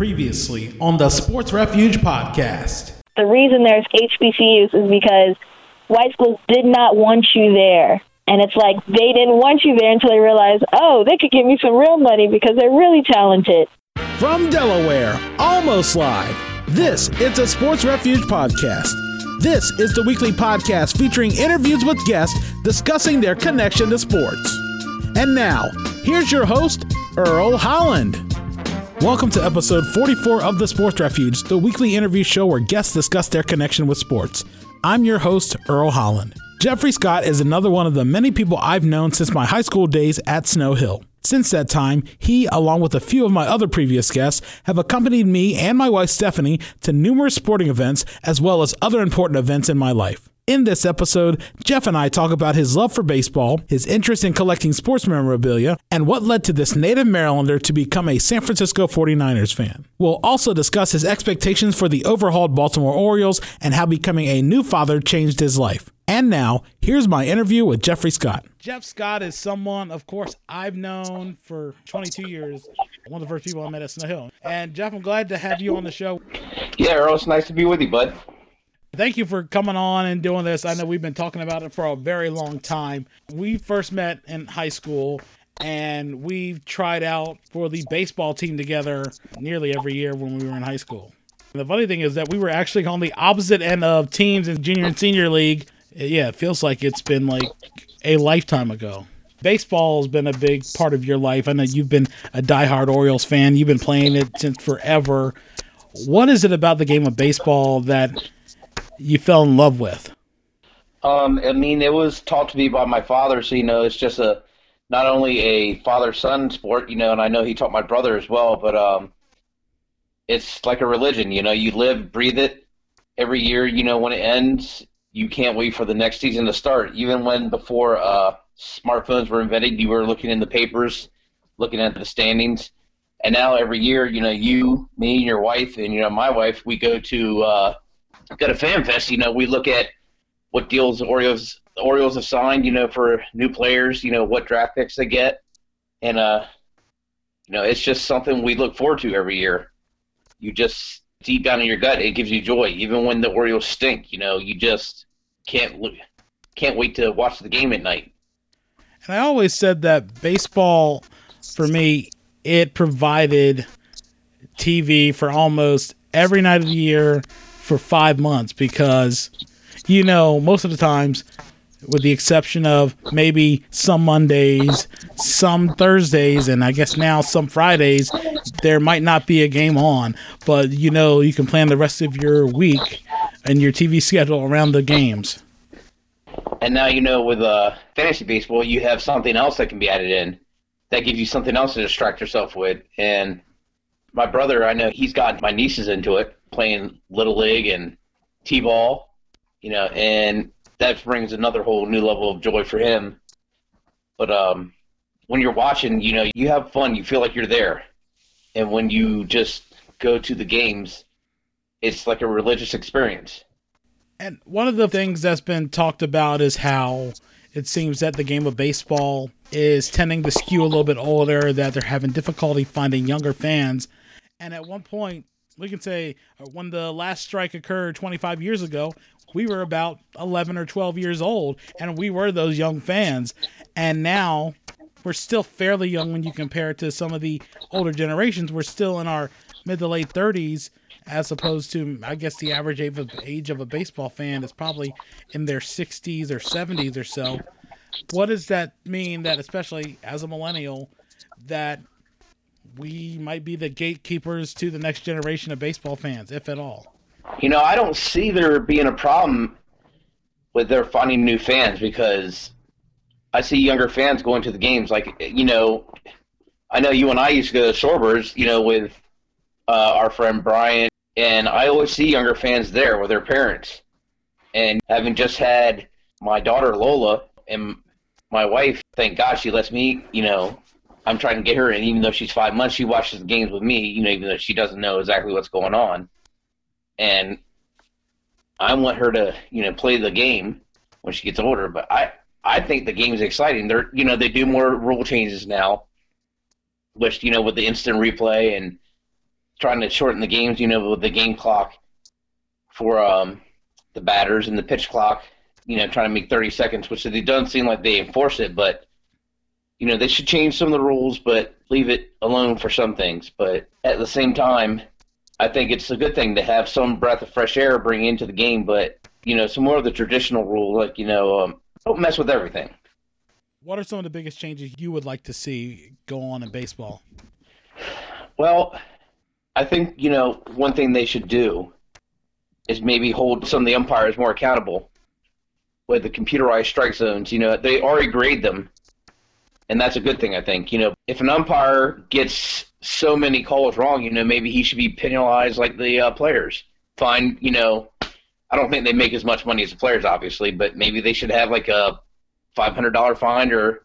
Previously on the Sports Refuge podcast. The reason there's HBCUs is because white schools did not want you there. And it's like they didn't want you there until they realized, oh, they could give me some real money because they're really talented. From Delaware, almost live, this is the Sports Refuge podcast. This is the weekly podcast featuring interviews with guests discussing their connection to sports. And now, here's your host, Earl Holland. Welcome to episode 44 of the Sports Refuge, the weekly interview show where guests discuss their connection with sports. I'm your host, Earl Holland. Jeffrey Scott is another one of the many people I've known since my high school days at Snow Hill. Since that time, he, along with a few of my other previous guests, have accompanied me and my wife Stephanie to numerous sporting events as well as other important events in my life. In this episode, Jeff and I talk about his love for baseball, his interest in collecting sports memorabilia, and what led to this native Marylander to become a San Francisco 49ers fan. We'll also discuss his expectations for the overhauled Baltimore Orioles and how becoming a new father changed his life. And now, here's my interview with Jeffrey Scott. Jeff Scott is someone, of course, I've known for 22 years. One of the first people I met at Snow Hill. And Jeff, I'm glad to have you on the show. Yeah, Earl, it's nice to be with you, bud. Thank you for coming on and doing this. I know we've been talking about it for a very long time. We first met in high school and we've tried out for the baseball team together nearly every year when we were in high school. And the funny thing is that we were actually on the opposite end of teams in junior and senior league. Yeah, it feels like it's been like a lifetime ago. Baseball has been a big part of your life. I know you've been a diehard Orioles fan. You've been playing it since forever. What is it about the game of baseball that you fell in love with? Um, I mean, it was taught to me by my father, so you know, it's just a not only a father-son sport, you know, and I know he taught my brother as well, but um, it's like a religion, you know. You live, breathe it. Every year, you know, when it ends, you can't wait for the next season to start. Even when before uh, smartphones were invented, you were looking in the papers, looking at the standings, and now every year, you know, you, me, and your wife, and you know, my wife, we go to uh, go fan fest, You know, we look at what deals the Orioles the Orioles have signed. You know, for new players. You know, what draft picks they get, and uh, you know, it's just something we look forward to every year. You just deep down in your gut, it gives you joy, even when the Orioles stink. You know, you just can't look, can't wait to watch the game at night. And I always said that baseball, for me, it provided TV for almost every night of the year for five months because, you know, most of the times, with the exception of maybe some Mondays, some Thursdays, and I guess now some Fridays, there might not be a game on. But, you know, you can plan the rest of your week and your TV schedule around the games. And now, you know, with uh, fantasy baseball, you have something else that can be added in that gives you something else to distract yourself with. And my brother, I know he's got my nieces into it, playing little league and t-ball, you know, and that brings another whole new level of joy for him. But um, when you're watching, you know, you have fun. You feel like you're there, and when you just go to the games, it's like a religious experience. And one of the things that's been talked about is how it seems that the game of baseball is tending to skew a little bit older, that they're having difficulty finding younger fans. And at one point, we can say uh, when the last strike occurred 25 years ago, we were about 11 or 12 years old, and we were those young fans. And now we're still fairly young when you compare it to some of the older generations. We're still in our mid to late 30s, as opposed to, I guess, the average age of, age of a baseball fan is probably in their 60s or 70s or so. What does that mean that, especially as a millennial, that we might be the gatekeepers to the next generation of baseball fans, if at all. You know, I don't see there being a problem with their finding new fans because I see younger fans going to the games. Like, you know, I know you and I used to go to Shorebirds, you know, with uh, our friend Brian, and I always see younger fans there with their parents. And having just had my daughter Lola and my wife, thank God she lets me, you know, I'm trying to get her in, even though she's five months, she watches the games with me, you know, even though she doesn't know exactly what's going on. And I want her to, you know, play the game when she gets older. But I, I think the game is exciting. They're, you know, they do more rule changes now, which you know with the instant replay and trying to shorten the games, you know, with the game clock for um, the batters and the pitch clock, you know, trying to make 30 seconds, which it doesn't seem like they enforce it, but, you know, they should change some of the rules, but leave it alone for some things. But at the same time, I think it's a good thing to have some breath of fresh air bring into the game, but, you know, some more of the traditional rule, like, you know, um, don't mess with everything. What are some of the biggest changes you would like to see go on in baseball? Well, I think, you know, one thing they should do is maybe hold some of the umpires more accountable with the computerized strike zones. You know, they already grade them, and that's a good thing, I think. You know, if an umpire gets so many calls wrong, you know, maybe he should be penalized like the uh, players. Fine, you know, I don't think they make as much money as the players, obviously, but maybe they should have like a $500 fine, or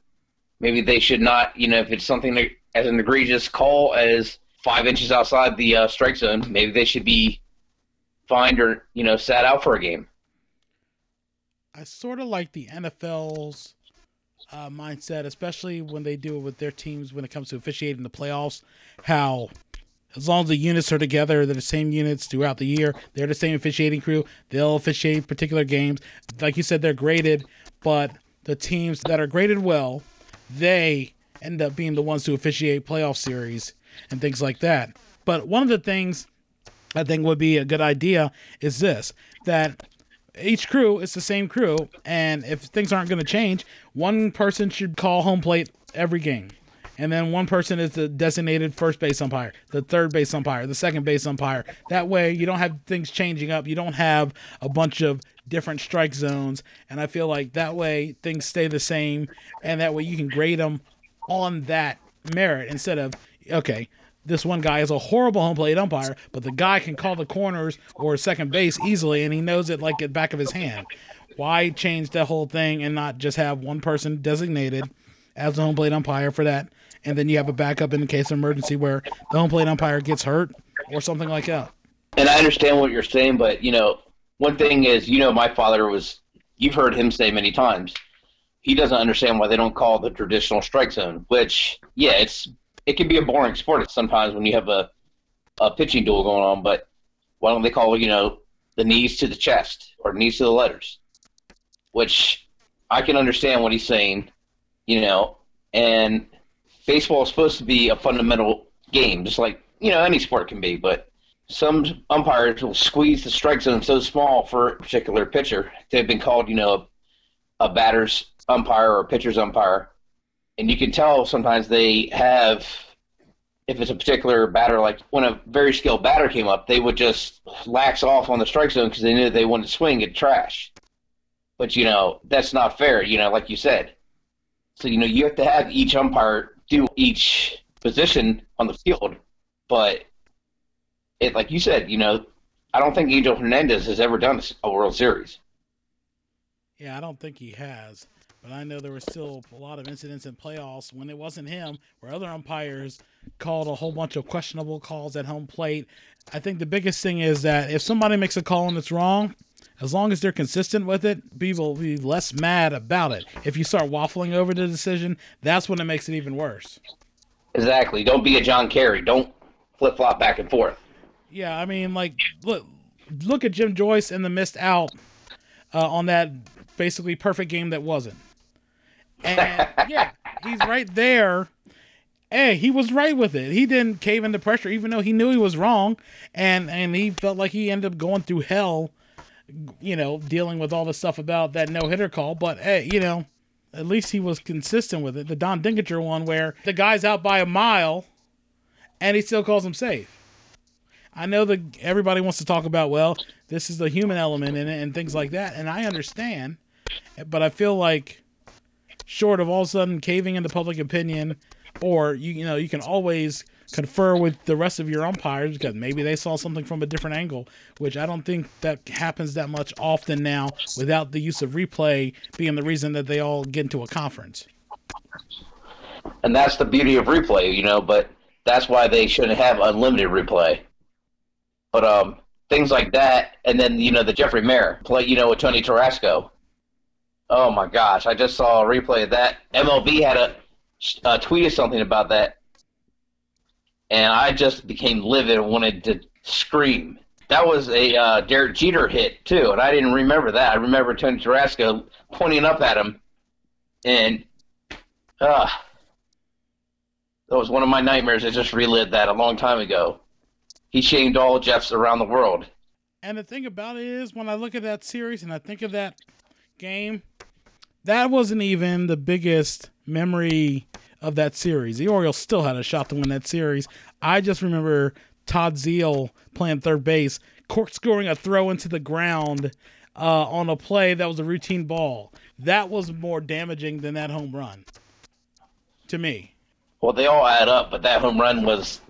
maybe they should not, you know, if it's something that, as an egregious call as five inches outside the uh, strike zone, maybe they should be fined or you know sat out for a game. I sort of like the NFL's uh, mindset, especially when they do it with their teams when it comes to officiating the playoffs. How as long as the units are together, they're the same units throughout the year. They're the same officiating crew. They'll officiate particular games. Like you said, they're graded, but the teams that are graded well, they end up being the ones to officiate playoff series and things like that. But one of the things I think would be a good idea is this that each crew is the same crew, and if things aren't going to change, one person should call home plate every game. And then one person is the designated first base umpire, the third base umpire, the second base umpire. That way, you don't have things changing up. You don't have a bunch of different strike zones. And I feel like that way things stay the same. And that way you can grade them on that merit instead of okay, this one guy is a horrible home plate umpire, but the guy can call the corners or second base easily, and he knows it like the back of his hand. Why change the whole thing and not just have one person designated as the home plate umpire for that, and then you have a backup in case of emergency where the home plate umpire gets hurt or something like that? And I understand what you're saying, but you know, one thing is, you know, my father was. You've heard him say many times. He doesn't understand why they don't call the traditional strike zone, which, yeah, it's it can be a boring sport sometimes when you have a, a pitching duel going on. But why don't they call you know the knees to the chest or knees to the letters? Which I can understand what he's saying, you know. And baseball is supposed to be a fundamental game, just like you know any sport can be. But some umpires will squeeze the strike zone so small for a particular pitcher. They've been called, you know, a batter's umpire or a pitcher's umpire and you can tell sometimes they have if it's a particular batter, like when a very skilled batter came up, they would just lax off on the strike zone because they knew they wanted to swing at trash. But you know that's not fair. You know, like you said. So you know you have to have each umpire do each position on the field, but it like you said, you know, I don't think Angel Hernandez has ever done a World Series. Yeah, I don't think he has. But I know there were still a lot of incidents in playoffs when it wasn't him, where other umpires called a whole bunch of questionable calls at home plate. I think the biggest thing is that if somebody makes a call and it's wrong, as long as they're consistent with it, people will be less mad about it. If you start waffling over the decision, that's when it makes it even worse. Exactly. Don't be a John Kerry. Don't flip flop back and forth. Yeah, I mean, like look, look at Jim Joyce and the missed out uh, on that basically perfect game that wasn't. And yeah, he's right there. Hey, he was right with it. He didn't cave into pressure, even though he knew he was wrong, and and he felt like he ended up going through hell, you know, dealing with all the stuff about that no hitter call. But hey, you know, at least he was consistent with it. The Don Denkinger one, where the guy's out by a mile, and he still calls him safe. I know that everybody wants to talk about well, this is the human element in it and things like that, and I understand, but I feel like short of all of a sudden caving into public opinion, or you you know you can always confer with the rest of your umpires because maybe they saw something from a different angle, which I don't think that happens that much often now without the use of replay being the reason that they all get into a conference. And that's the beauty of replay, you know, but that's why they shouldn't have unlimited replay. But um, things like that, and then you know the Jeffrey Maier play, you know, with Tony Tarasco. Oh my gosh! I just saw a replay of that. MLB had a, a tweet or something about that. and I just became livid and wanted to scream. That was a uh, Derek Jeter hit too, and I didn't remember that. I remember Tony Tarasco pointing up at him, and uh, that was one of my nightmares. I just relived that a long time ago. He shamed all Jeffs around the world. And the thing about it is, when I look at that series and I think of that game, that wasn't even the biggest memory of that series. The Orioles still had a shot to win that series. I just remember Todd Zeile playing third base, corkscrewing a throw into the ground uh, on a play that was a routine ball. That was more damaging than that home run to me. Well, they all add up, but that home run was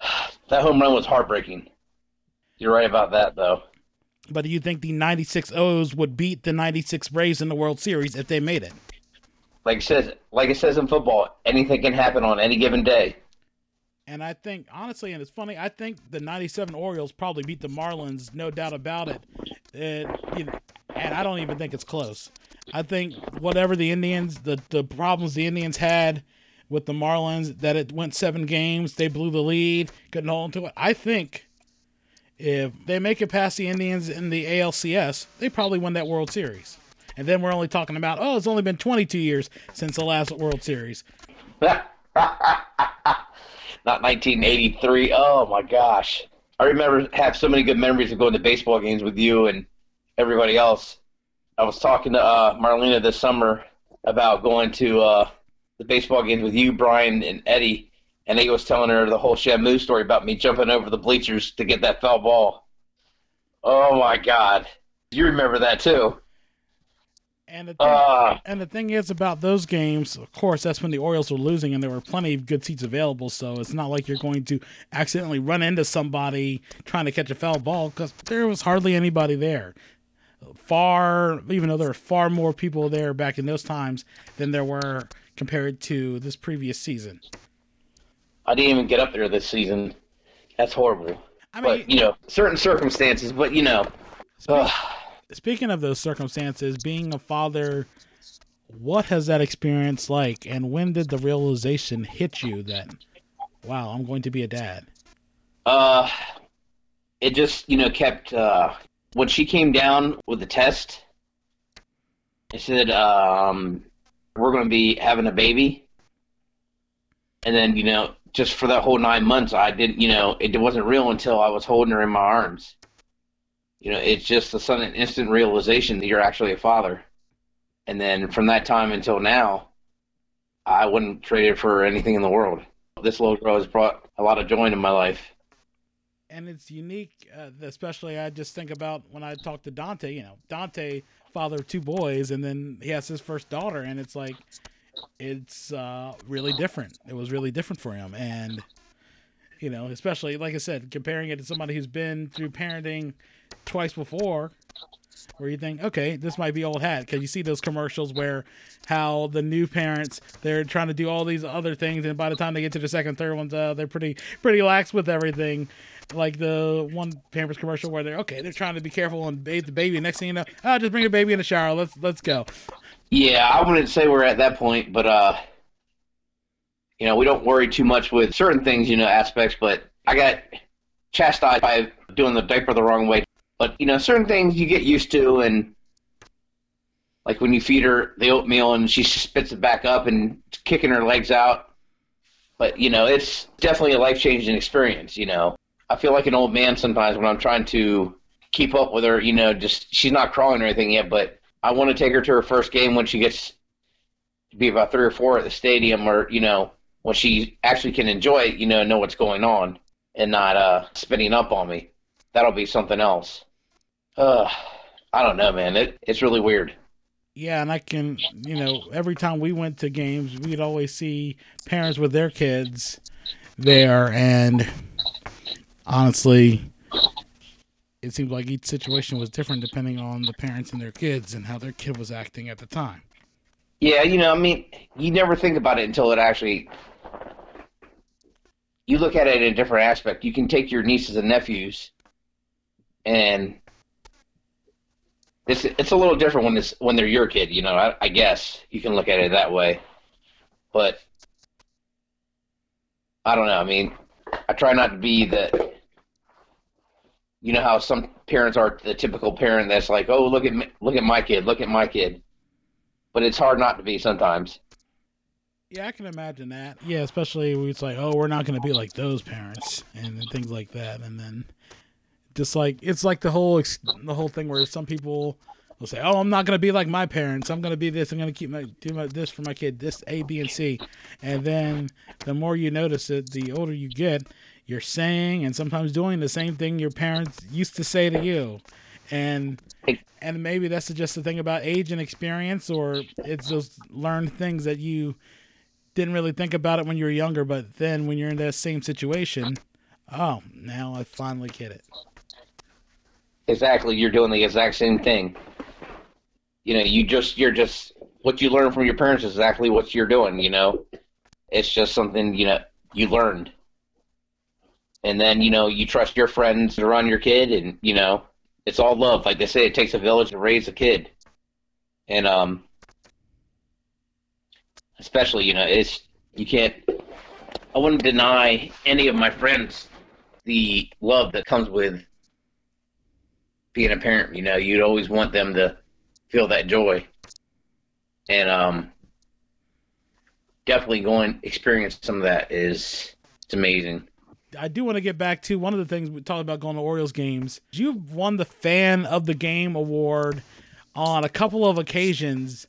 that home run was heartbreaking. You're right about that, though. But do you think the 96 O's would beat the 96 Braves in the World Series if they made it? Like it says, like it says in football, anything can happen on any given day. And I think, honestly, and it's funny, I think the 97 Orioles probably beat the Marlins, no doubt about it. it you know, and I don't even think it's close. I think whatever the Indians, the, the problems the Indians had with the Marlins, that it went seven games, they blew the lead, couldn't hold into it. I think if they make it past the Indians in the ALCS, they probably win that World Series. And then we're only talking about, oh, it's only been 22 years since the last World Series. Not 1983. Oh my gosh. I remember have so many good memories of going to baseball games with you and everybody else. I was talking to uh, Marlena this summer about going to uh, the baseball games with you, Brian, and Eddie, and he was telling her the whole Shamu story about me jumping over the bleachers to get that foul ball. Oh my God, you remember that too? And the, thing, uh, and the thing is about those games, of course, that's when the Orioles were losing and there were plenty of good seats available. So it's not like you're going to accidentally run into somebody trying to catch a foul ball because there was hardly anybody there. Far, even though there were far more people there back in those times than there were compared to this previous season. I didn't even get up there this season. That's horrible. I mean, but, you know, certain circumstances, but you know. Speaking, speaking of those circumstances, being a father, what has that experience like, and when did the realization hit you that, wow, I'm going to be a dad? Uh, it just you know kept uh, when she came down with the test. It said um, we're going to be having a baby, and then you know just for that whole nine months, I didn't you know it wasn't real until I was holding her in my arms you know, it's just a sudden instant realization that you're actually a father. And then from that time until now, I wouldn't trade it for anything in the world. This little girl has brought a lot of joy in my life. And it's unique, uh, especially I just think about when I talk to Dante, you know, Dante, father of two boys, and then he has his first daughter, and it's like, it's uh, really different. It was really different for him. And, you know, especially, like I said, comparing it to somebody who's been through parenting twice before where you think, okay, this might be old hat because you see those commercials where how the new parents they're trying to do all these other things, and by the time they get to the second, third ones, uh, they're pretty pretty lax with everything. Like the one Pampers commercial where they're okay, they're trying to be careful and bathe the baby. Next thing you know, oh, just bring the baby in the shower. Let's let's go. Yeah, I wouldn't say we're at that point, but uh, you know, we don't worry too much with certain things, you know, aspects. But I got chastised by doing the diaper the wrong way but you know, certain things you get used to, and like when you feed her the oatmeal and she spits it back up and kicking her legs out. But you know, it's definitely a life changing experience. You know, I feel like an old man sometimes when I'm trying to keep up with her. You know, just she's not crawling or anything yet, but I want to take her to her first game when she gets to be about three or four at the stadium, or you know, when she actually can enjoy it. You know, know what's going on and not uh spitting up on me. That'll be something else. Uh, I don't know, man. It it's really weird. Yeah, and I can, you know, every time we went to games, we'd always see parents with their kids there, and honestly, it seemed like each situation was different depending on the parents and their kids and how their kid was acting at the time. Yeah, you know, I mean, you never think about it until it actually. You look at it in a different aspect. You can take your nieces and nephews, and it's it's a little different when it's when they're your kid. You know, I, I guess you can look at it that way, but I don't know. I mean, I try not to be the. You know how some parents are the typical parent that's like, "Oh, look at me, look at my kid, look at my kid," but it's hard not to be sometimes. Yeah, I can imagine that. Yeah, especially when it's like, oh, we're not going to be like those parents and things like that, and then just like it's like the whole the whole thing where some people will say, oh, I'm not going to be like my parents. I'm going to be this. I'm going to keep my do my this for my kid. This A, B, and C, and then the more you notice it, the older you get, you're saying and sometimes doing the same thing your parents used to say to you, and and maybe that's just the thing about age and experience, or it's those learned things that you didn't really think about it when you were younger, but then when you're in that same situation, oh, now I finally get it. Exactly, you're doing the exact same thing. You know, you just you're just what you learn from your parents is exactly what you're doing. You know, it's just something you know you learned, and then you know you trust your friends to run your kid, and you know it's all love. Like they say, it takes a village to raise a kid, and um, especially you know it's you can't i wouldn't deny any of my friends the love that comes with being a parent. You know you'd always want them to feel that joy. And um definitely going experience some of that is it's amazing I do want to get back to one of the things we talked about going to Orioles games. You've won the Fan of the Game award on a couple of occasions,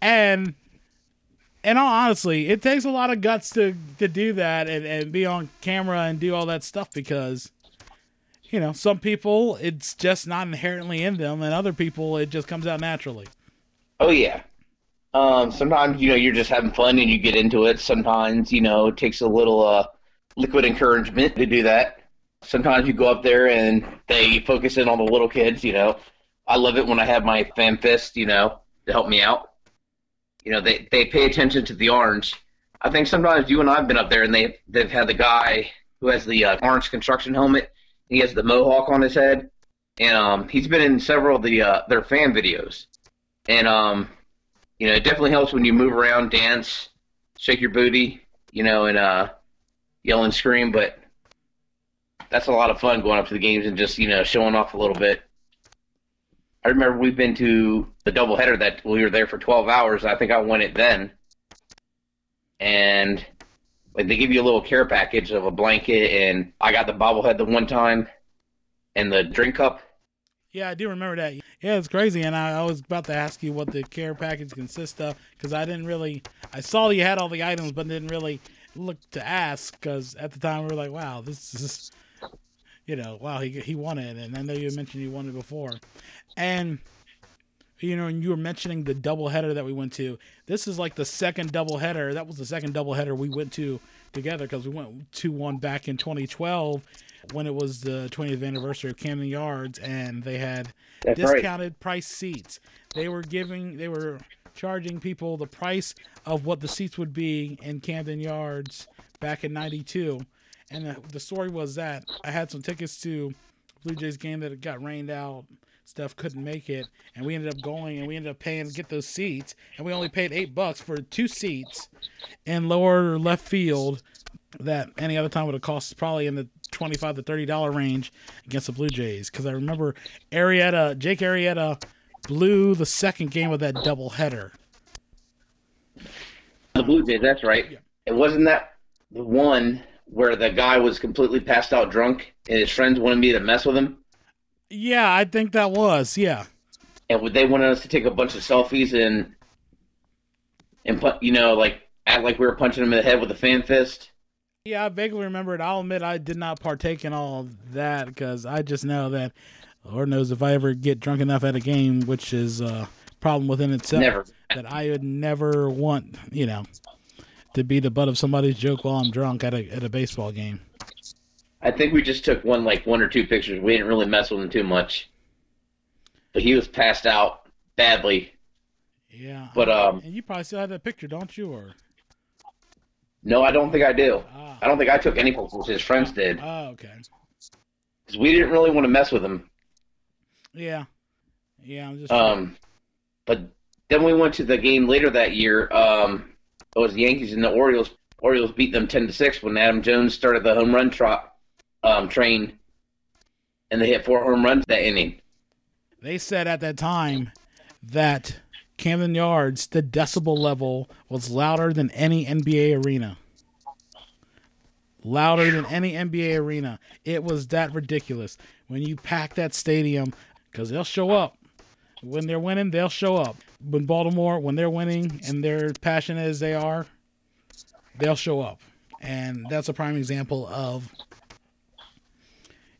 and and honestly, it takes a lot of guts to to do that and, and be on camera and do all that stuff because you know, some people it's just not inherently in them and other people it just comes out naturally. Oh yeah. Um, sometimes, you know, you're just having fun and you get into it. Sometimes, you know, it takes a little uh, liquid encouragement to do that. Sometimes you go up there and they focus in on the little kids, you know. I love it when I have my fan fist, you know, to help me out you know, they, they pay attention to the orange. I think sometimes you and I have been up there and they they've had the guy who has the uh, orange construction helmet. He has the mohawk on his head, and um, he's been in several of the uh, their fan videos. And um, you know, it definitely helps when you move around, dance, shake your booty, you know, and uh, yell and scream. But that's a lot of fun going up to the games and just you know showing off a little bit. I remember we've been to the doubleheader that we were there for 12 hours. I think I won it then. And like they give you a little care package of a blanket, and I got the bobblehead the one time, and the drink cup. Yeah, I do remember that. Yeah, it's crazy, and I, I was about to ask you what the care package consists of because I didn't really. I saw you had all the items, but didn't really look to ask because at the time we were like, "Wow, this is." You know, wow, he he won it, and I know you mentioned he won it before, and you know, and you were mentioning the double header that we went to. This is like the second double header. That was the second double header we went to together because we went to one back in 2012 when it was the 20th anniversary of Camden Yards, and they had That's discounted right. price seats. They were giving, they were charging people the price of what the seats would be in Camden Yards back in '92. And the, the story was that I had some tickets to Blue Jays game that got rained out Steph couldn't make it, and we ended up going and we ended up paying to get those seats, and we only paid eight bucks for two seats in lower left field that any other time would have cost probably in the twenty-five to thirty dollar range against the Blue Jays. Because I remember Arrieta, Jake Arrieta, blew the second game of that double header. The Blue Jays, that's right. Yeah. It wasn't that the one where the guy was completely passed out drunk, and his friends wanted me to mess with him. Yeah, I think that was yeah. and they wanted us to take a bunch of selfies and and put you know like act like we were punching him in the head with a fan fist. Yeah, I vaguely remember it. I'll admit I did not partake in all of that because I just know that Lord knows if I ever get drunk enough at a game, which is a problem within itself, Never. that I would never want, you know, to be the butt of somebody's joke while I'm drunk at a at a baseball game. I think we just took one like one or two pictures. We didn't really mess with him too much, but he was passed out badly. Yeah. But, um, and you probably still have that picture, don't you? Or No, I don't think I do. ah, I don't think I took any pictures. His friends did oh, okay. because we didn't really want to mess with him. Yeah. Yeah, I'm just. Um, but then we went to the game later that year. Um, it was the Yankees and the Orioles. Orioles beat them ten to six when Adam Jones started the home run trot um, train, and they hit four home runs that inning. They said at that time that Camden Yards, the decibel level was louder than any NBA arena. Louder than any NBA arena. It was that ridiculous. When you pack that stadium, because they'll show up. When they're winning, they'll show up. When Baltimore, when they're winning and they're passionate as they are, they'll show up. And that's a prime example of,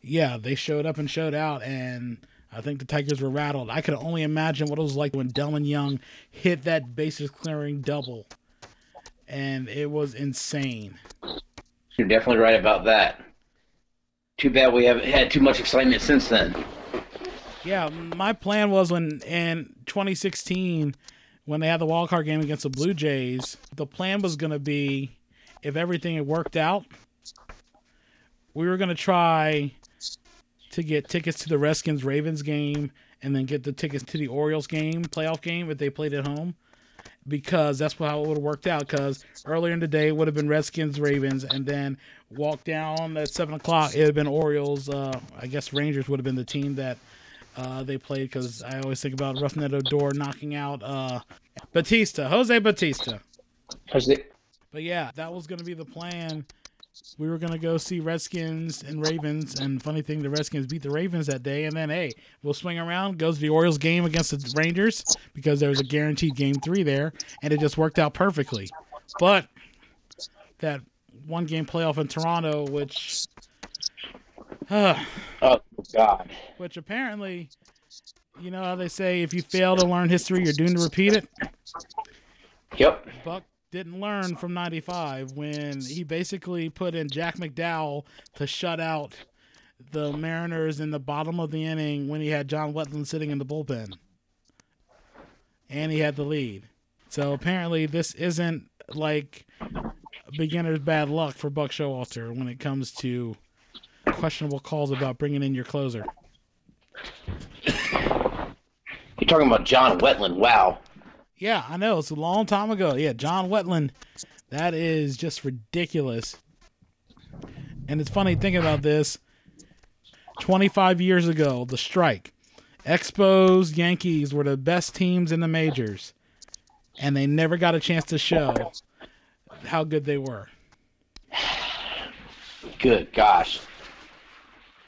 yeah, they showed up and showed out. And I think the Tigers were rattled. I could only imagine what it was like when Delmon Young hit that bases clearing double. And it was insane. You're definitely right about that. Too bad we haven't had too much excitement since then. Yeah, my plan was when in 2016, when they had the wild card game against the Blue Jays, the plan was going to be if everything had worked out, we were going to try to get tickets to the Redskins Ravens game and then get the tickets to the Orioles game, playoff game, if they played at home. Because that's how it would have worked out. Because earlier in the day it would have been Redskins Ravens, and then walk down at seven o'clock it would have been Orioles. Uh, I guess Rangers would have been the team that uh, they played. Because I always think about Rougned Odor knocking out uh, Bautista, Jose Bautista. Jose. But yeah, that was going to be the plan we were gonna go see Redskins and Ravens, and funny thing, the Redskins beat the Ravens that day, and then hey, we'll swing around, goes to the Orioles game against the Rangers because there was a guaranteed game three there, and it just worked out perfectly. But that one game playoff in Toronto, which, oh God, which apparently, you know how they say if you fail to learn history, you're doomed to repeat it. Yep. Buck didn't learn from 95 when he basically put in Jack McDowell to shut out the Mariners in the bottom of the inning when he had John Wetteland sitting in the bullpen. And he had the lead. So apparently this isn't like beginner's bad luck for Buck Showalter when it comes to questionable calls about bringing in your closer. You're talking about John Wetteland. Wow. Yeah, I know. It's a long time ago. Yeah, John Wetteland. That is just ridiculous. And it's funny thinking about this. 25 years ago, the strike. Expos, Yankees were the best teams in the majors. And they never got a chance to show how good they were. Good gosh.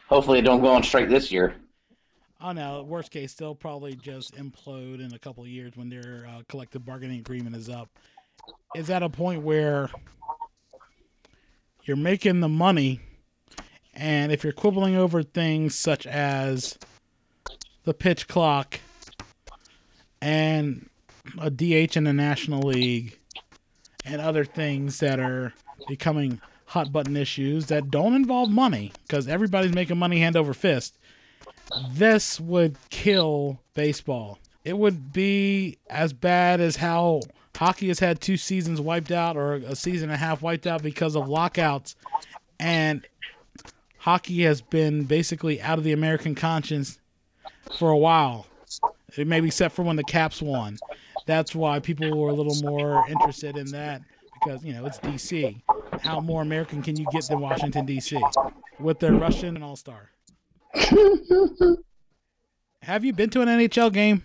Hopefully, it don't go on strike this year. Oh no, worst case, they'll probably just implode in a couple years when their uh, collective bargaining agreement is up. Is at a point where you're making the money, and if you're quibbling over things such as the pitch clock and a DH in the National League and other things that are becoming hot button issues that don't involve money because everybody's making money hand over fist this would kill baseball. It would be as bad as how hockey has had two seasons wiped out or a season and a half wiped out because of lockouts. And hockey has been basically out of the American conscience for a while. It Maybe except for when the Caps won. That's why people were a little more interested in that because, you know, it's DC. How more American can you get than Washington, D.C. with their Russian and All Star? Have you been to an NHL game?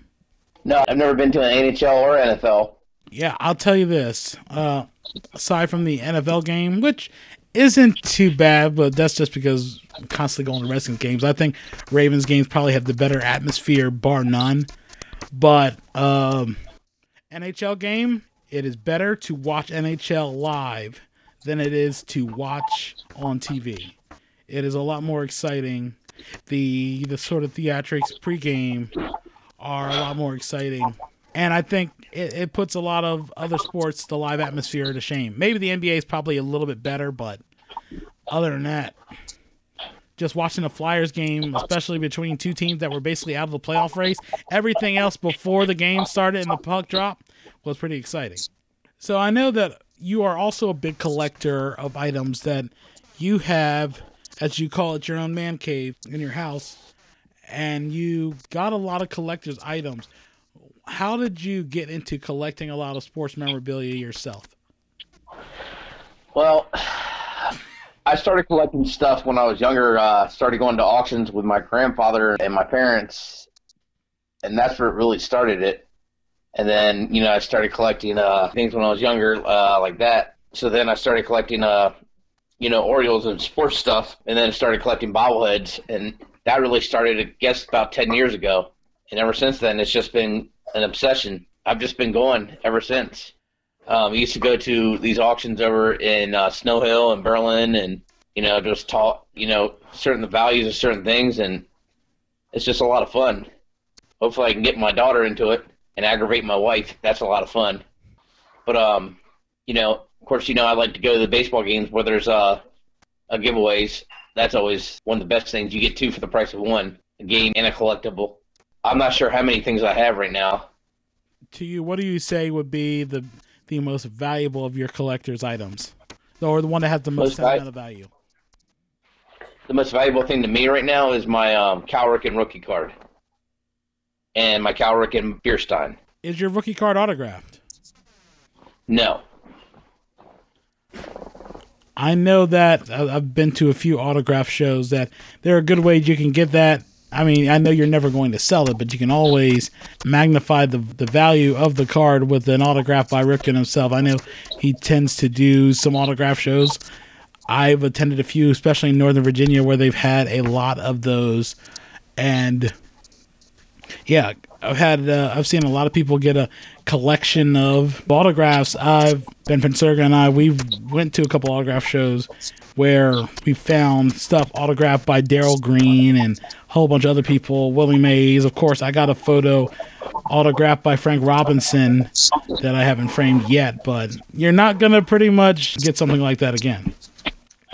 No, I've never been to an NHL or NFL. Yeah, I'll tell you this. Uh, aside from the NFL game, which isn't too bad, but that's just because I'm constantly going to Redskins games. I think Ravens games probably have the better atmosphere, bar none. But um, NHL game, it is better to watch NHL live than it is to watch on TV. It is a lot more exciting the the sort of theatrics pregame are a lot more exciting. And I think it, it puts a lot of other sports, the live atmosphere, to shame. Maybe the NBA is probably a little bit better, but other than that, just watching the Flyers game, especially between two teams that were basically out of the playoff race, everything else before the game started and the puck drop was pretty exciting. So I know that you are also a big collector of items that you have as you call it, your own man cave in your house, and you got a lot of collector's items. How did you get into collecting a lot of sports memorabilia yourself? Well, I started collecting stuff when I was younger. Uh, started going to auctions with my grandfather and my parents, and that's where it really started it. And then, you know, I started collecting uh, things when I was younger, uh, like that. So then I started collecting, uh, you know, Orioles and sports stuff, and then started collecting bobbleheads, and that really started, I guess, about ten years ago. And ever since then, it's just been an obsession. I've just been going ever since. Um, I used to go to these auctions over in uh, Snow Hill and Berlin, and you know, just talk, you know certain the values of certain things, and it's just a lot of fun. Hopefully, I can get my daughter into it and aggravate my wife. That's a lot of fun. But um, you know, of course, you know, I like to go to the baseball games where there's uh, a giveaways. That's always one of the best things. You get two for the price of one, a game and a collectible. I'm not sure how many things I have right now. To you, what do you say would be the the most valuable of your collector's items, or the one that has the most, Most val- sentimental value? The most valuable thing to me right now is my um, Cal Ripken rookie card and my Cal and Bierstein. Is your rookie card autographed? No. I know that I've been to a few autograph shows that there are good ways you can get that. I mean, I know you're never going to sell it, but you can always magnify the the value of the card with an autograph by Ripken himself. I know he tends to do some autograph shows. I've attended a few, especially in Northern Virginia, where they've had a lot of those, and yeah, I've had uh, I've seen a lot of people get a collection of autographs. I've Ben Penserga and I we went to a couple autograph shows where we found stuff autographed by Darrell Green and a whole bunch of other people. Willie Mays, of course. I got a photo autographed by Frank Robinson that I haven't framed yet, but you're not gonna pretty much get something like that again.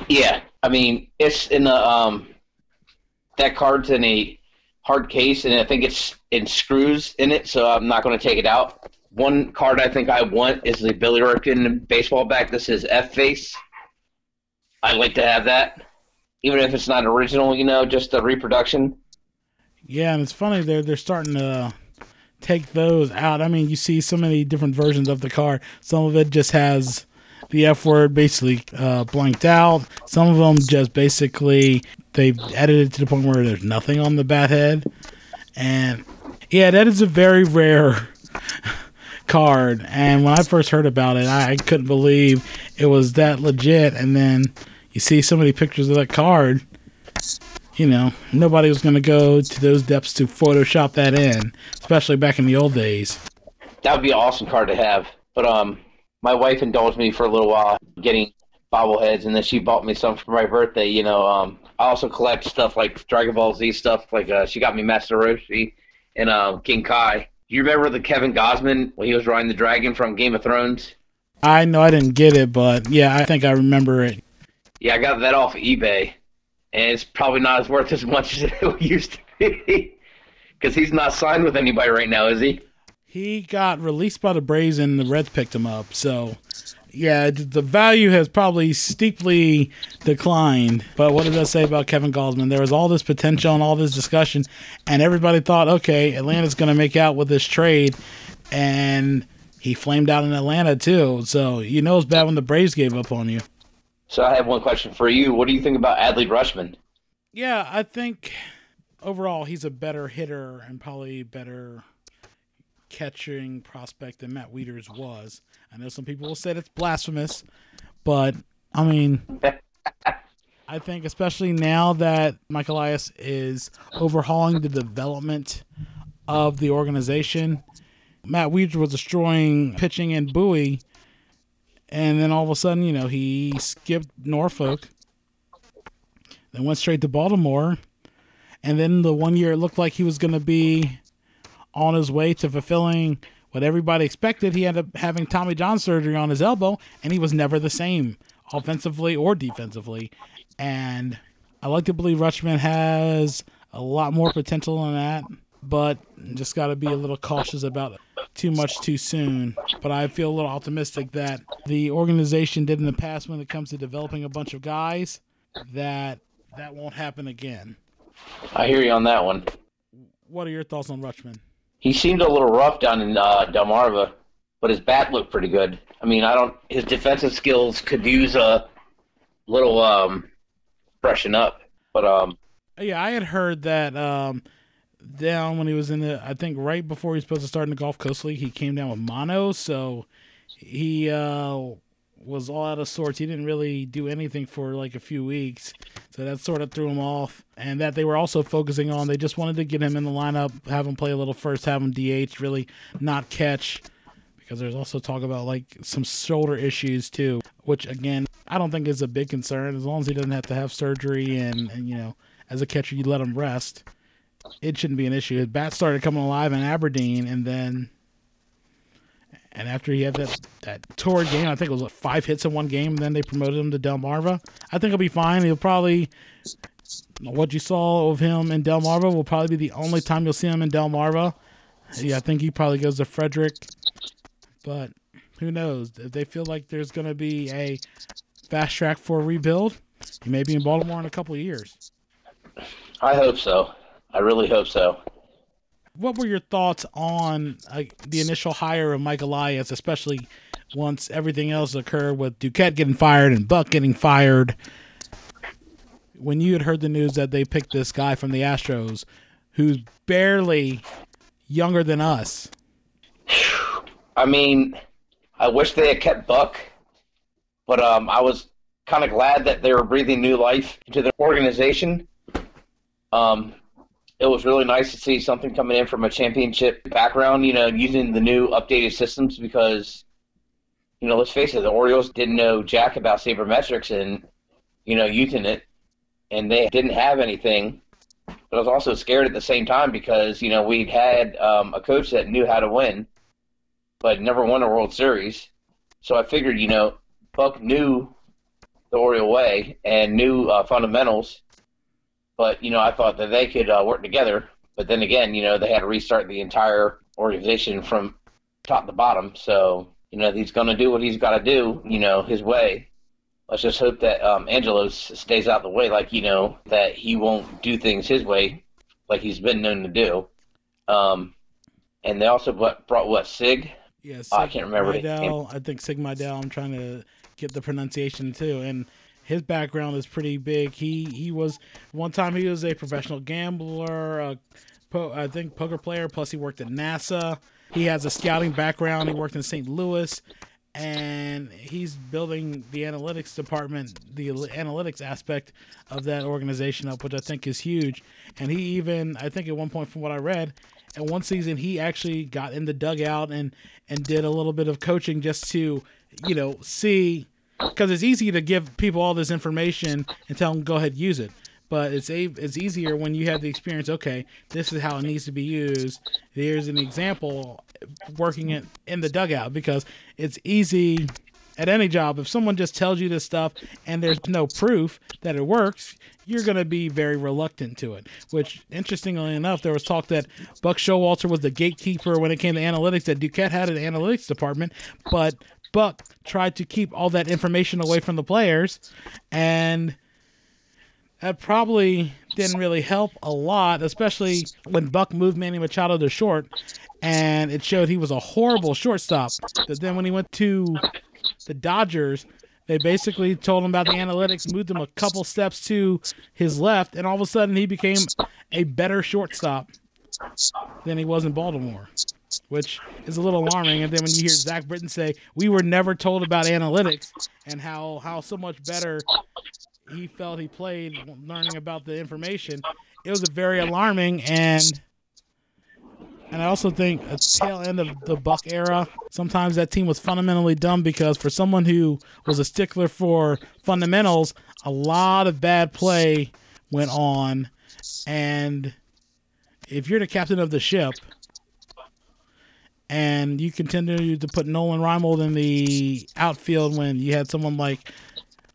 Yeah, I mean it's in the um, that card's in a hard case, and I think it's in screws in it, so I'm not going to take it out. One card I think I want is the Billy Ripken baseball back. This is F face. I'd like to have that, even if it's not original. You know, just a reproduction. Yeah, and it's funny they're they're starting to take those out. I mean, you see so many different versions of the card. Some of it just has the F word basically uh, blanked out. Some of them just basically they've edited to the point where there's nothing on the bat head. And yeah, that is a very rare card. And when I first heard about it, I, I couldn't believe it was that legit. And then you see so many pictures of that card you know, nobody was going to go to those depths to Photoshop that in, especially back in the old days. That would be an awesome card to have. But um, my wife indulged me for a little while getting bobbleheads, and then she bought me some for my birthday. You know, um, I also collect stuff like Dragon Ball Z stuff. Like uh, she got me Master Roshi and uh, King Kai. Do you remember the Kevin Gausman when he was riding the dragon from Game of Thrones? I know I didn't get it, but yeah, I think I remember it. Yeah, I got that off of eBay, and it's probably not as worth as much as it used to be. Because he's not signed with anybody right now, is he? He got released by the Braves and the Reds picked him up. So, yeah, the value has probably steeply declined. But what does that say about Kevin Gausman? There was all this potential and all this discussion, and everybody thought, okay, Atlanta's going to make out with this trade. And he flamed out in Atlanta, too. So, you know it's bad when the Braves gave up on you. So I have one question for you. What do you think about Adley Rutschman? Yeah, I think overall he's a better hitter and probably better catching prospect than Matt Wieters was. I know some people will say that's blasphemous, but I mean, I think especially now that Mike Elias is overhauling the development of the organization, Matt Wieters was destroying pitching and Bowie, and then all of a sudden, you know, he skipped Norfolk, then went straight to Baltimore, and then the one year it looked like he was going to be on his way to fulfilling what everybody expected. He ended up having Tommy John surgery on his elbow, and he was never the same offensively or defensively. And I like to believe Rutschman has a lot more potential than that, but just got to be a little cautious about it. Too much too soon, but I feel a little optimistic that the organization did in the past when it comes to developing a bunch of guys that that won't happen again. I hear you on that one. What are your thoughts on Rutschman? He seemed a little rough down in uh, Delmarva, but his bat looked pretty good. I mean, I don't. His defensive skills could use a little um, freshen up, but um, yeah, I had heard that um, down when he was in the. I think right before he was supposed to start in the Gulf Coast League, he came down with mono, so he uh, was all out of sorts. He didn't really do anything for like a few weeks, so that sort of threw him off. And that they were also focusing on, they just wanted to get him in the lineup, have him play a little first, have him DH, really not catch. Because there's also talk about like some shoulder issues too, which again I don't think is a big concern as long as he doesn't have to have surgery and, and you know as a catcher you let him rest. It shouldn't be an issue. His bat started coming alive in Aberdeen, and then and after he had that, that torrid game, I think it was like five hits in one game, and then they promoted him to Delmarva. I think he'll be fine. He'll probably, what you saw of him in Delmarva will probably be the only time you'll see him in Delmarva. Yeah, I think he probably goes to Frederick. But who knows? If they feel like there's going to be a fast track for a rebuild, he may be in Baltimore in a couple of years. I hope so. I really hope so what were your thoughts on uh, the initial hire of Mike Elias, especially once everything else occurred with Duquette getting fired and Buck getting fired? When you had heard the news that they picked this guy from the Astros, who's barely younger than us. I mean, I wish they had kept Buck, but um, I was kind of glad that they were breathing new life into the organization. Um, it was really nice to see something coming in from a championship background, you know, using the new updated systems because, you know, let's face it, the Orioles didn't know jack about sabermetrics and, you know, using it, and they didn't have anything. But I was also scared at the same time because, you know, we'd had um, a coach that knew how to win, but never won a World Series. So I figured, you know, Buck knew the Oriole way and knew uh, fundamentals but you know, I thought that they could uh, work together. But then again, you know, they had to restart the entire organization from top to bottom. So you know, he's going to do what he's got to do. You know, his way. Let's just hope that um, Angelos stays out of the way, like you know, that he won't do things his way, like he's been known to do. Um, and they also brought, brought what Sig? Yeah, Sig oh, I can't remember. Mejdal, I think Sig Mejdal. I'm trying to get the pronunciation too, and his background is pretty big. He he was one time he was a professional gambler, a po- I think poker player. Plus he worked at NASA. He has a scouting background. He worked in St. Louis, and he's building the analytics department, the analytics aspect of that organization up, which I think is huge. And he even, I think, at one point from what I read, at one season he actually got in the dugout and and did a little bit of coaching just to, you know, see because it's easy to give people all this information and tell them go ahead use it. But it's a it's easier when you have the experience okay this is how it needs to be used. Here's an example working it in the dugout. Because it's easy at any job if someone just tells you this stuff and there's no proof that it works you're going to be very reluctant to it. Which interestingly enough there was talk that buck showalter was the gatekeeper when it came to analytics that duquette had an analytics department but Buck tried to keep all that information away from the players, and that probably didn't really help a lot, especially when Buck moved Manny Machado to short, and it showed he was a horrible shortstop. But then when he went to the Dodgers, they basically told him about the analytics, moved him a couple steps to his left, and all of a sudden he became a better shortstop than he was in Baltimore which is a little alarming. And then when you hear Zach Britton say, "We were never told about analytics and how how so much better he felt he played learning about the information," it was a very alarming and. And I also think a tail end of the Buck era, sometimes that team was fundamentally dumb because for someone who was a stickler for fundamentals, a lot of bad play went on. And if you're the captain of the ship, and you continue to put Nolan Reimold in the outfield when you had someone like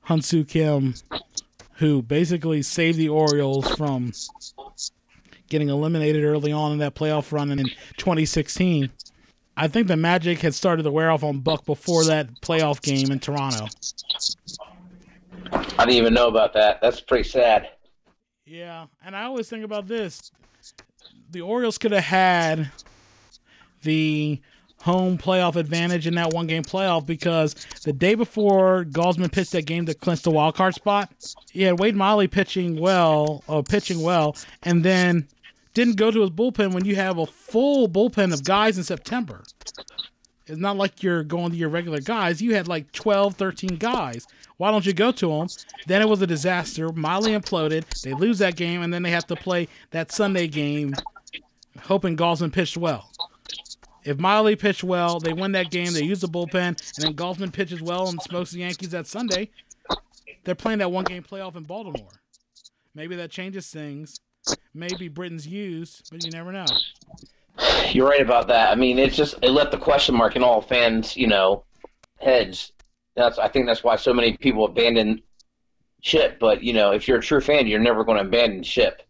Hyun-Soo Kim, who basically saved the Orioles from getting eliminated early on in that playoff run in 2016. I think the magic had started to wear off on Buck before that playoff game in Toronto. I didn't even know about that. That's pretty sad. Yeah, and I always think about this. The Orioles could have had the home playoff advantage in that one game playoff because the day before Gausman pitched that game to clinch the wild card spot, he had Wade Miley pitching well, uh, pitching well, and then didn't go to his bullpen when you have a full bullpen of guys in September. It's not like you're going to your regular guys. You had like 12, 13 guys. Why don't you go to them? Then it was a disaster. Miley imploded. They lose that game, and then they have to play that Sunday game, hoping Gausman pitched well. If Miley pitched well, they win that game. They use the bullpen, and then Gausman pitches well and smokes the Yankees that Sunday. They're playing that one game playoff in Baltimore. Maybe that changes things. Maybe Britton's used, but you never know. You're right about that. I mean, it's just it left the question mark in all fans, you know, heads. That's I think that's why so many people abandon ship. But you know, if you're a true fan, you're never going to abandon ship,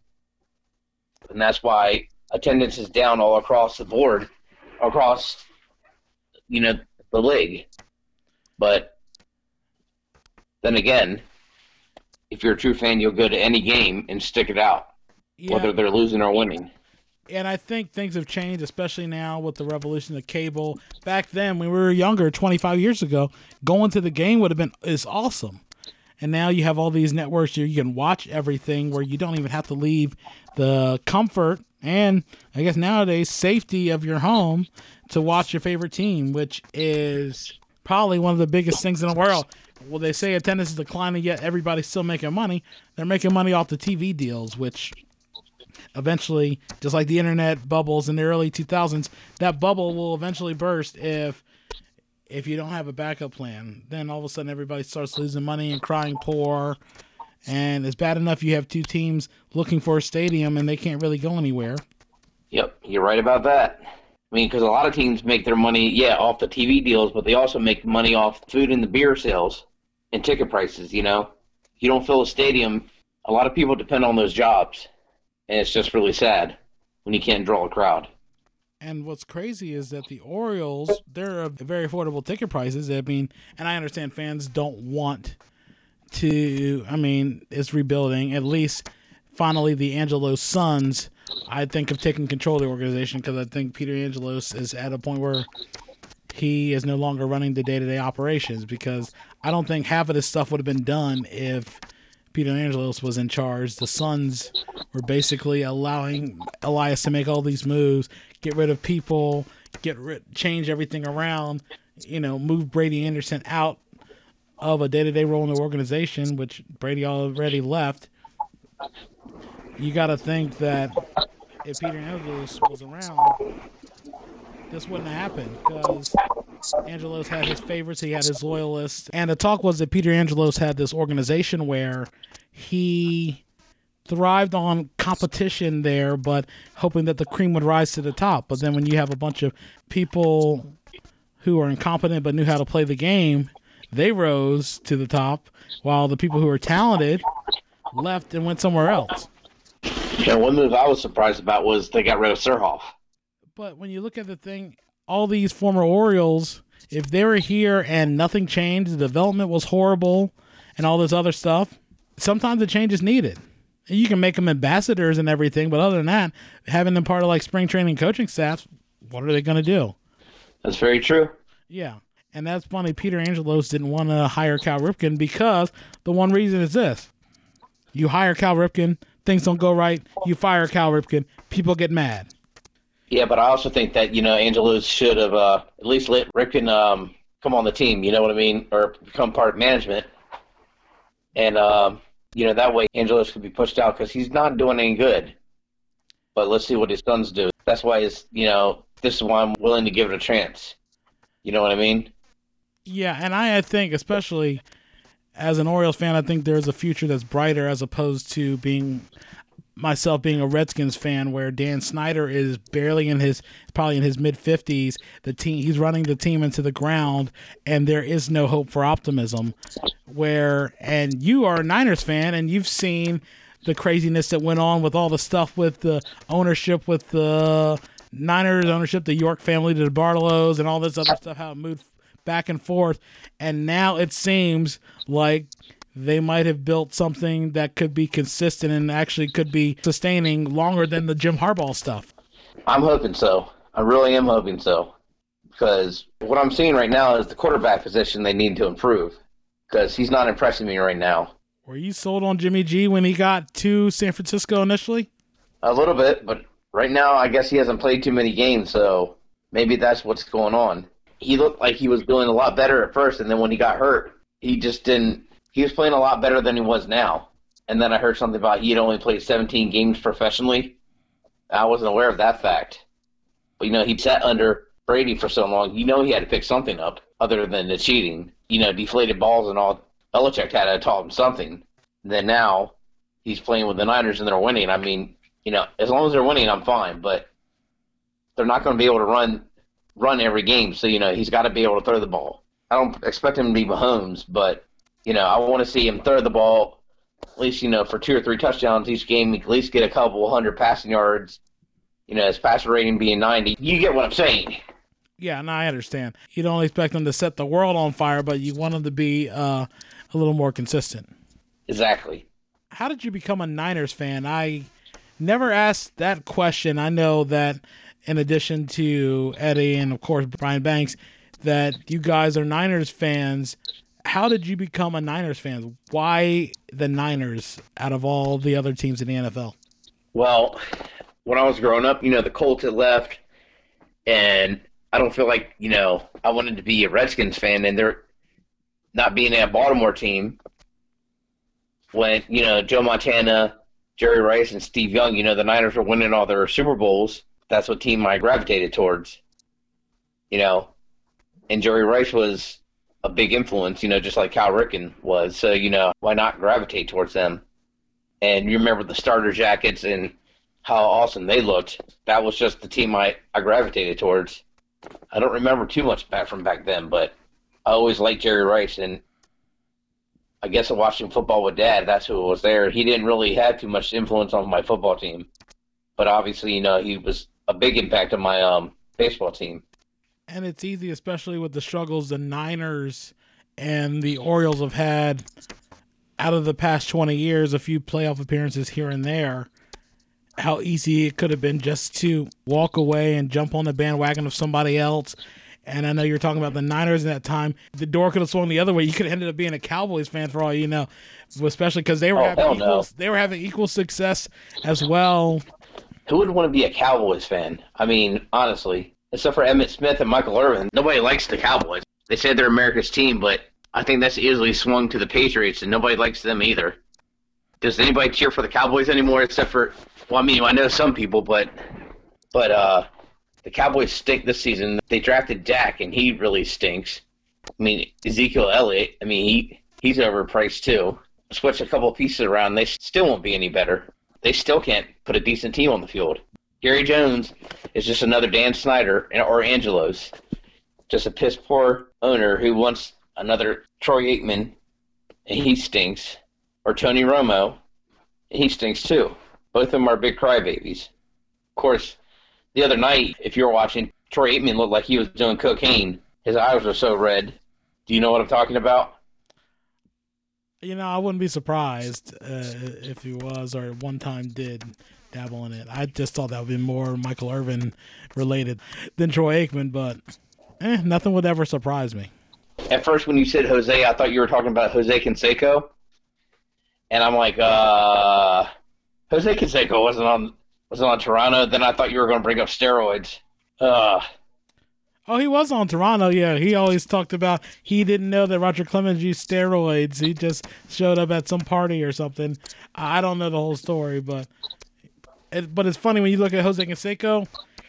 and that's why attendance is down all across the board, across you know the league. But then again, if you're a true fan, you'll go to any game and stick it out, Yeah. whether they're losing or winning. and I think things have changed, especially now with the revolution of cable. Back then, when we were younger, 25 years ago, going to the game would have been is awesome. And now you have all these networks where you can watch everything, where you don't even have to leave the comfort and I guess nowadays safety of your home to watch your favorite team, which is probably one of the biggest things in the world. Well, they say attendance is declining, yet everybody's still making money. They're making money off the TV deals, which eventually, just like the internet bubbles in the early 2000s, that bubble will eventually burst if if you don't have a backup plan. Then all of a sudden everybody starts losing money and crying poor. And it's bad enough you have two teams looking for a stadium and they can't really go anywhere. Yep, you're right about that. I mean, because a lot of teams make their money, yeah, off the TV deals, but they also make money off food and the beer sales and ticket prices. You know, you don't fill a stadium. A lot of people depend on those jobs, and it's just really sad when you can't draw a crowd. And what's crazy is that the Orioles, they're very affordable ticket prices. I mean, and I understand fans don't want to, I mean, it's rebuilding. At least finally the Angelos Sons, I think, have taken control of the organization because I think Peter Angelos is at a point where he is no longer running the day to day operations because I don't think half of this stuff would have been done if Peter Angelos was in charge. The Sons were basically allowing Elias to make all these moves, get rid of people, get rid, change everything around, you know, move Brady Anderson out of a day to day role in the organization, which Brady already left. You got to think that if Peter Angelos was around, this wouldn't have happened because Angelos had his favorites, he had his loyalists, and the talk was that Peter Angelos had this organization where he thrived on competition there, but hoping that the cream would rise to the top. But then when you have a bunch of people who are incompetent but knew how to play the game, they rose to the top, while the people who were talented left and went somewhere else. And one move I was surprised about was they got rid of Surhoff. But when you look at the thing, all these former Orioles, if they were here and nothing changed, the development was horrible, and all this other stuff, sometimes a change is needed. You can make them ambassadors and everything, but other than that, having them part of like spring training coaching staffs, what are they going to do? That's very true. Yeah. And that's funny. Peter Angelos didn't want to hire Cal Ripken because the one reason is this you hire Cal Ripken, things don't go right, you fire Cal Ripken, people get mad. Yeah, but I also think that you know Angelos should have uh, at least let Ripken um, come on the team. You know what I mean, or become part of management, and um, you know that way Angelos could be pushed out because he's not doing any good. But let's see what his sons do. That's why it's you know this is why I'm willing to give it a chance. You know what I mean? Yeah, and I, I think especially as an Orioles fan, I think there's a future that's brighter as opposed to being myself being a Redskins fan where Dan Snyder is barely in his probably in his mid 50s the team he's running the team into the ground and there is no hope for optimism where and you are a Niners fan and you've seen the craziness that went on with all the stuff with the ownership with the Niners ownership the York family the Barlows and all this other stuff how it moved back and forth and now it seems like they might have built something that could be consistent and actually could be sustaining longer than the Jim Harbaugh stuff. I'm hoping so. I really am hoping so. because what I'm seeing right now is the quarterback position they need to improve because he's not impressing me right now. Were you sold on Jimmy G when he got to San Francisco initially? A little bit, but right now I guess he hasn't played too many games, so maybe that's what's going on. He looked like he was doing a lot better at first, and then when he got hurt, he just didn't. He was playing a lot better than he was now. And then I heard something about he had only played 17 games professionally. I wasn't aware of that fact. But you know, he sat under Brady for so long. You know, he had to pick something up other than the cheating. You know, deflated balls and all. Belichick had to taught him something. And then now he's playing with the Niners and they're winning. I mean, you know, as long as they're winning, I'm fine. But they're not going to be able to run run every game. So you know, he's got to be able to throw the ball. I don't expect him to be Mahomes, but you know, I want to see him throw the ball at least you know for two or three touchdowns each game. At least get a couple hundred passing yards. You know, his passer rating being 90. You get what I'm saying. Yeah, and I understand. You don't expect them to set the world on fire, but you want them to be uh, a little more consistent. Exactly. How did you become a Niners fan? I never asked that question. I know that in addition to Eddie and of course Brian Banks, that you guys are Niners fans. How did you become a Niners fan? Why the Niners out of all the other teams in the NFL? Well, when I was growing up, you know, the Colts had left, and I don't feel like you know I wanted to be a Redskins fan, and they're not being a Baltimore team. When you know Joe Montana, Jerry Rice, and Steve Young, you know the Niners were winning all their Super Bowls. That's what team I gravitated towards. You know, and Jerry Rice was a big influence, you know, just like Cal Ripken was. So you know, why not gravitate towards them? And you remember the starter jackets and how awesome they looked. That was just the team I, I gravitated towards. I don't remember too much back from back then, but I always liked Jerry Rice, and I guess watching football with Dad, that's who was there. He didn't really have too much influence on my football team, but obviously, you know, he was a big impact on my um, baseball team. And it's easy, especially with the struggles the Niners and the Orioles have had out of the past 20 years, a few playoff appearances here and there how easy it could have been just to walk away and jump on the bandwagon of somebody else. And I know you're talking about the Niners in that time. The door could have swung the other way. You could have ended up being a Cowboys fan for all you know, especially because they were Oh, having equal, no. they were having equal success as well. Who would want to be a Cowboys fan? I mean, honestly, except for Emmitt Smith and Michael Irvin, nobody likes the Cowboys. They say they're America's team, but I think that's easily swung to the Patriots, and nobody likes them either. Does anybody cheer for the Cowboys anymore? Except for, well, I mean, I know some people, but, but uh, the Cowboys stink this season. They drafted Dak, and he really stinks. I mean, Ezekiel Elliott. I mean, he he's overpriced too. Switch a couple of pieces around, they still won't be any better. They still can't put a decent team on the field. Jerry Jones is just another Dan Snyder or Angelos, just a piss poor owner who wants another Troy Aikman, and he stinks, or Tony Romo, and he stinks too. Both of them are big crybabies. Of course, the other night, if you were watching, Troy Aikman looked like he was doing cocaine. His eyes were so red. Do you know what I'm talking about? You know, I wouldn't be surprised uh, if he was or one time did dabble in it. I just thought that would be more Michael Irvin related than Troy Aikman, but eh, nothing would ever surprise me. At first, when you said Jose, I thought you were talking about Jose Canseco, and I'm like, uh, Jose Canseco wasn't on wasn't on Toronto. Then I thought you were going to bring up steroids. Uh, Oh, he was on Toronto. Yeah, he always talked about he didn't know that Roger Clemens used steroids. He just showed up at some party or something. I don't know the whole story, but it, but it's funny when you look at Jose Canseco.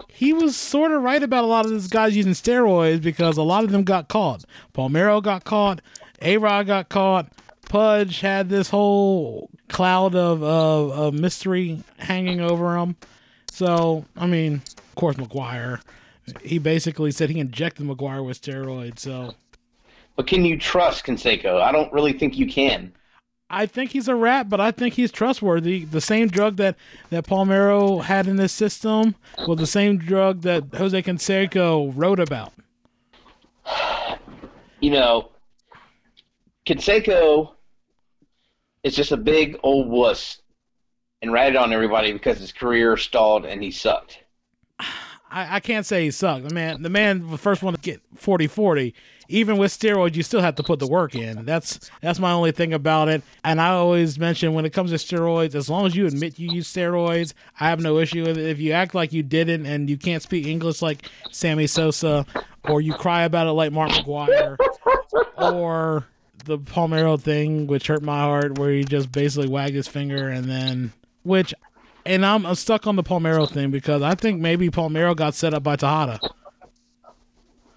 He was sort of right about a lot of these guys using steroids because a lot of them got caught. Palmeiro got caught. A Rod got caught. Pudge had this whole cloud of, of, of mystery hanging over him. So, I mean, of course, McGwire. He basically said he injected McGwire with steroids. So but can you trust Canseco? I don't really think you can. I think he's a rat, but I think he's trustworthy. The same drug that, that Palmeiro had in his system was the same drug that Jose Canseco wrote about. You know, Canseco is just a big old wuss and ratted on everybody because his career stalled and he sucked. I, I can't say he sucked. The man, the man, the first one to get 40-40. Even with steroids, you still have to put the work in. That's that's my only thing about it. And I always mention when it comes to steroids, as long as you admit you use steroids, I have no issue with it. If you act like you didn't and you can't speak English like Sammy Sosa, or you cry about it like Mark McGwire, or the Palmeiro thing, which hurt my heart, where he just basically wagged his finger and then, which, and I'm, I'm stuck on the Palmeiro thing because I think maybe Palmeiro got set up by Tejada.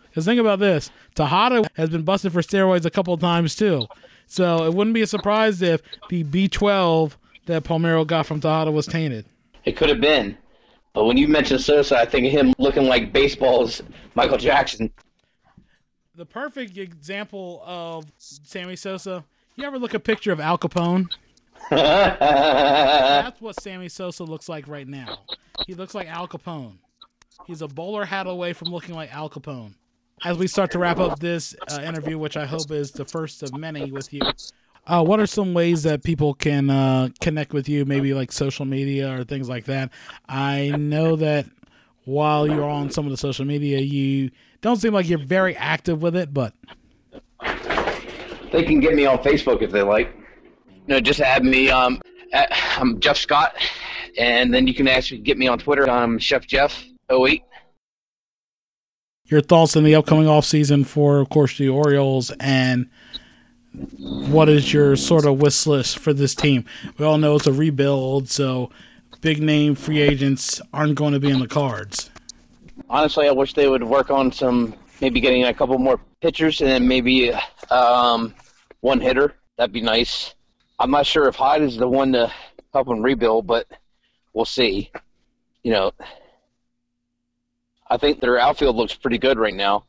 Because think about this Tejada has been busted for steroids a couple of times too. So it wouldn't be a surprise if the B12 that Palmeiro got from Tejada was tainted. It could have been. But when you mention Sosa, I think of him looking like baseball's Michael Jackson. The perfect example of Sammy Sosa, you ever look a picture of Al Capone? That's what Sammy Sosa looks like right now. He looks like Al Capone. He's a bowler hat away from looking like Al Capone. As we start to wrap up this uh, interview, which I hope is the first of many with you, uh, what are some ways that people can uh, connect with you? Maybe like social media or things like that. I know that while you're on some of the social media, you don't seem like you're very active with it, but They can get me on Facebook if they like. No, just add me. Um, at, I'm Jeff Scott, and then you can actually get me on Twitter. I'm Chef Jeff 08. your thoughts in the upcoming off season for, of course, the Orioles and what is your sort of wish list for this team? We all know it's a rebuild, so big name free agents aren't going to be in the cards. Honestly, I wish they would work on some, maybe getting a couple more pitchers and then maybe um, one hitter. That'd be nice. I'm not sure if Hyde is the one to help them rebuild, but we'll see. You know, I think their outfield looks pretty good right now.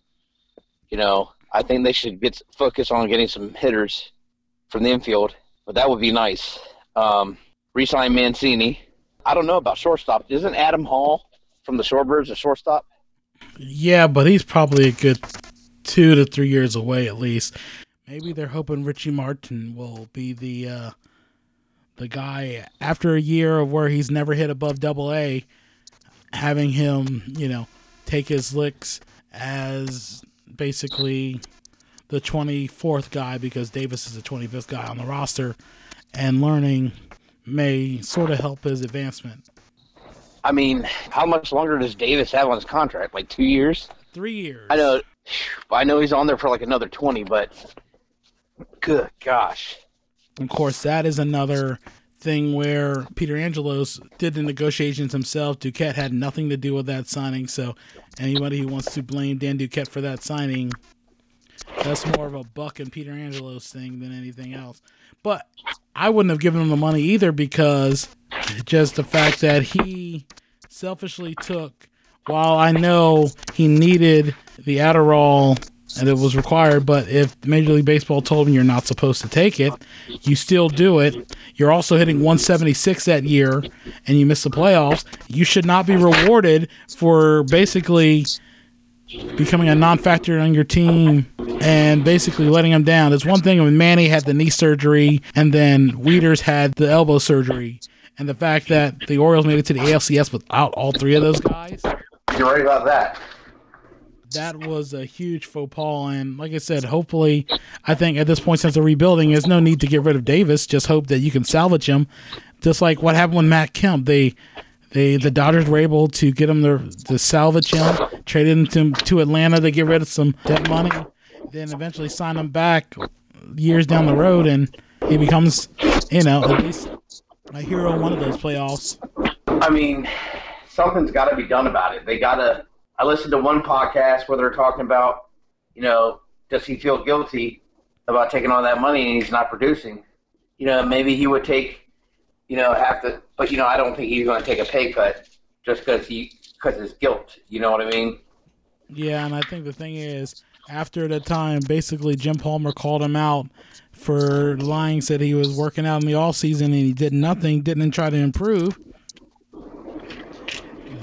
You know, I think they should get focus on getting some hitters from the infield, but that would be nice. Um, resign Mancini. I don't know about shortstop. Isn't Adam Hall from the Shorebirds a shortstop? Yeah, but he's probably a good two to three years away at least. Maybe they're hoping Richie Martin will be the uh, the guy after a year of where he's never hit above Double A, having him, you know, take his licks as basically the 24th guy because Davis is the 25th guy on the roster, and learning may sort of help his advancement. I mean, how much longer does Davis have on his contract? Like two years? Three years. I know. I know he's on there for like another twenty, but good gosh. Of course, that is another thing where Peter Angelos did the negotiations himself. Duquette had nothing to do with that signing. So, anybody who wants to blame Dan Duquette for that signing, that's more of a Buck and Peter Angelos thing than anything else. But I wouldn't have given him the money either because just the fact that he selfishly took, while I know he needed the Adderall and it was required, but if Major League Baseball told him you're not supposed to take it, you still do it. You're also hitting 176 that year and you miss the playoffs. You should not be rewarded for basically becoming a non-factor on your team and basically letting them down. It's one thing when Manny had the knee surgery and then Wieters had the elbow surgery, and the fact that the Orioles made it to the ALCS without all three of those guys. You're right about that. That was a huge faux pas, and like I said, hopefully, I think at this point since the rebuilding, there's no need to get rid of Davis. Just hope that you can salvage him, just like what happened with Matt Kemp. They they the Dodgers were able to get him to, to salvage him, trade him to, to Atlanta to get rid of some debt money, then eventually sign him back years down the road, and he becomes, you know, at least a hero in one of those playoffs. I mean, something's got to be done about it. They got to. I listened to one podcast where they're talking about, you know, does he feel guilty about taking all that money and he's not producing? You know, maybe he would take, you know, half the, But you know, I don't think he's going to take a pay cut just because he because his guilt. You know what I mean? Yeah, and I think the thing is, after the time, basically Jim Palmer called him out for lying, said he was working out in the off season and he did nothing, didn't try to improve.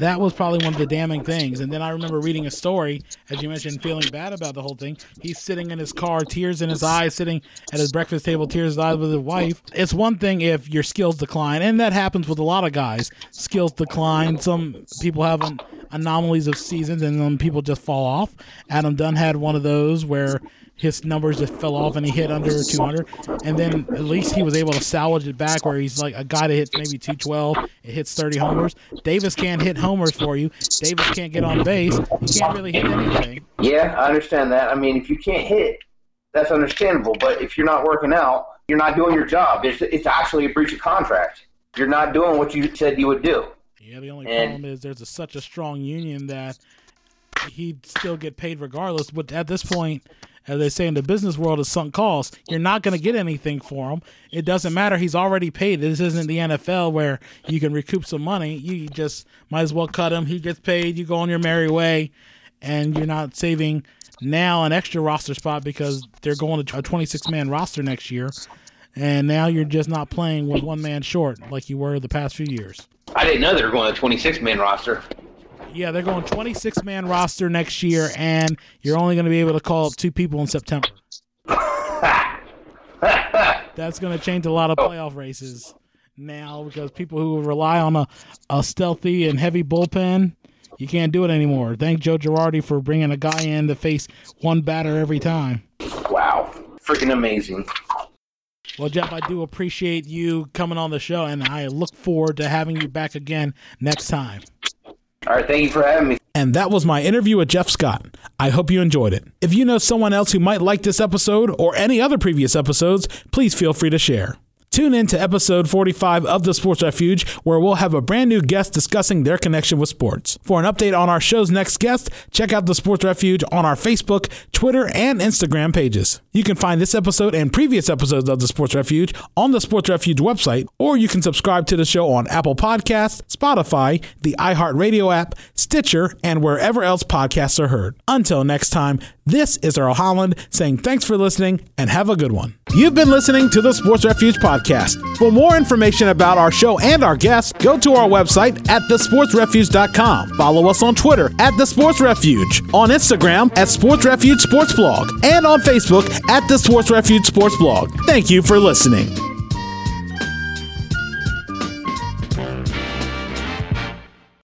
That was probably one of the damning things. And then I remember reading a story, as you mentioned, feeling bad about the whole thing. He's sitting in his car, tears in his eyes, sitting at his breakfast table, tears in his eyes with his wife. It's one thing if your skills decline, and that happens with a lot of guys. Skills decline. Some people have an anomalies of seasons, and then people just fall off. Adam Dunn had one of those where his numbers just fell off and he hit under 200. And then at least he was able to salvage it back where he's like a guy that hits maybe 212, it hits 30 homers. Davis can't hit homers for you. Davis can't get on base. He can't really hit anything. Yeah, I understand that. I mean, if you can't hit, that's understandable. But if you're not working out, you're not doing your job. It's, it's actually a breach of contract. You're not doing what you said you would do. Yeah, the only and, problem is there's a, such a strong union that he'd still get paid regardless. But at this point, as they say in the business world, is sunk cost. You're not going to get anything for him. It doesn't matter. He's already paid. This isn't the NFL where you can recoup some money. You just might as well cut him. He gets paid. You go on your merry way, and you're not saving now an extra roster spot because they're going to a 26 man roster next year. And now you're just not playing with one man short like you were the past few years. I didn't know they were going to 26 man roster. Yeah, they're going 26 man roster next year, and you're only going to be able to call up two people in September. That's going to change a lot of playoff races now because people who rely on a, a stealthy and heavy bullpen, you can't do it anymore. Thank Joe Girardi for bringing a guy in to face one batter every time. Wow. Freaking amazing. Well, Jeff, I do appreciate you coming on the show, and I look forward to having you back again next time. All right, thank you for having me. And that was my interview with Jeff Scott. I hope you enjoyed it. If you know someone else who might like this episode or any other previous episodes, please feel free to share. Tune in to episode 45 of The Sports Refuge, where we'll have a brand new guest discussing their connection with sports. For an update on our show's next guest, check out The Sports Refuge on our Facebook, Twitter, and Instagram pages. You can find this episode and previous episodes of The Sports Refuge on the Sports Refuge website, or you can subscribe to the show on Apple Podcasts, Spotify, the iHeartRadio app, Stitcher, and wherever else podcasts are heard. Until next time, this is Earl Holland saying thanks for listening and have a good one. You've been listening to the Sports Refuge podcast. For more information about our show and our guests, go to our website at thesportsrefuge.com. Follow us on Twitter at The Sports Refuge, on Instagram at Sports Refuge Sports Blog, and on Facebook at The Sports Refuge Sports Blog. Thank you for listening.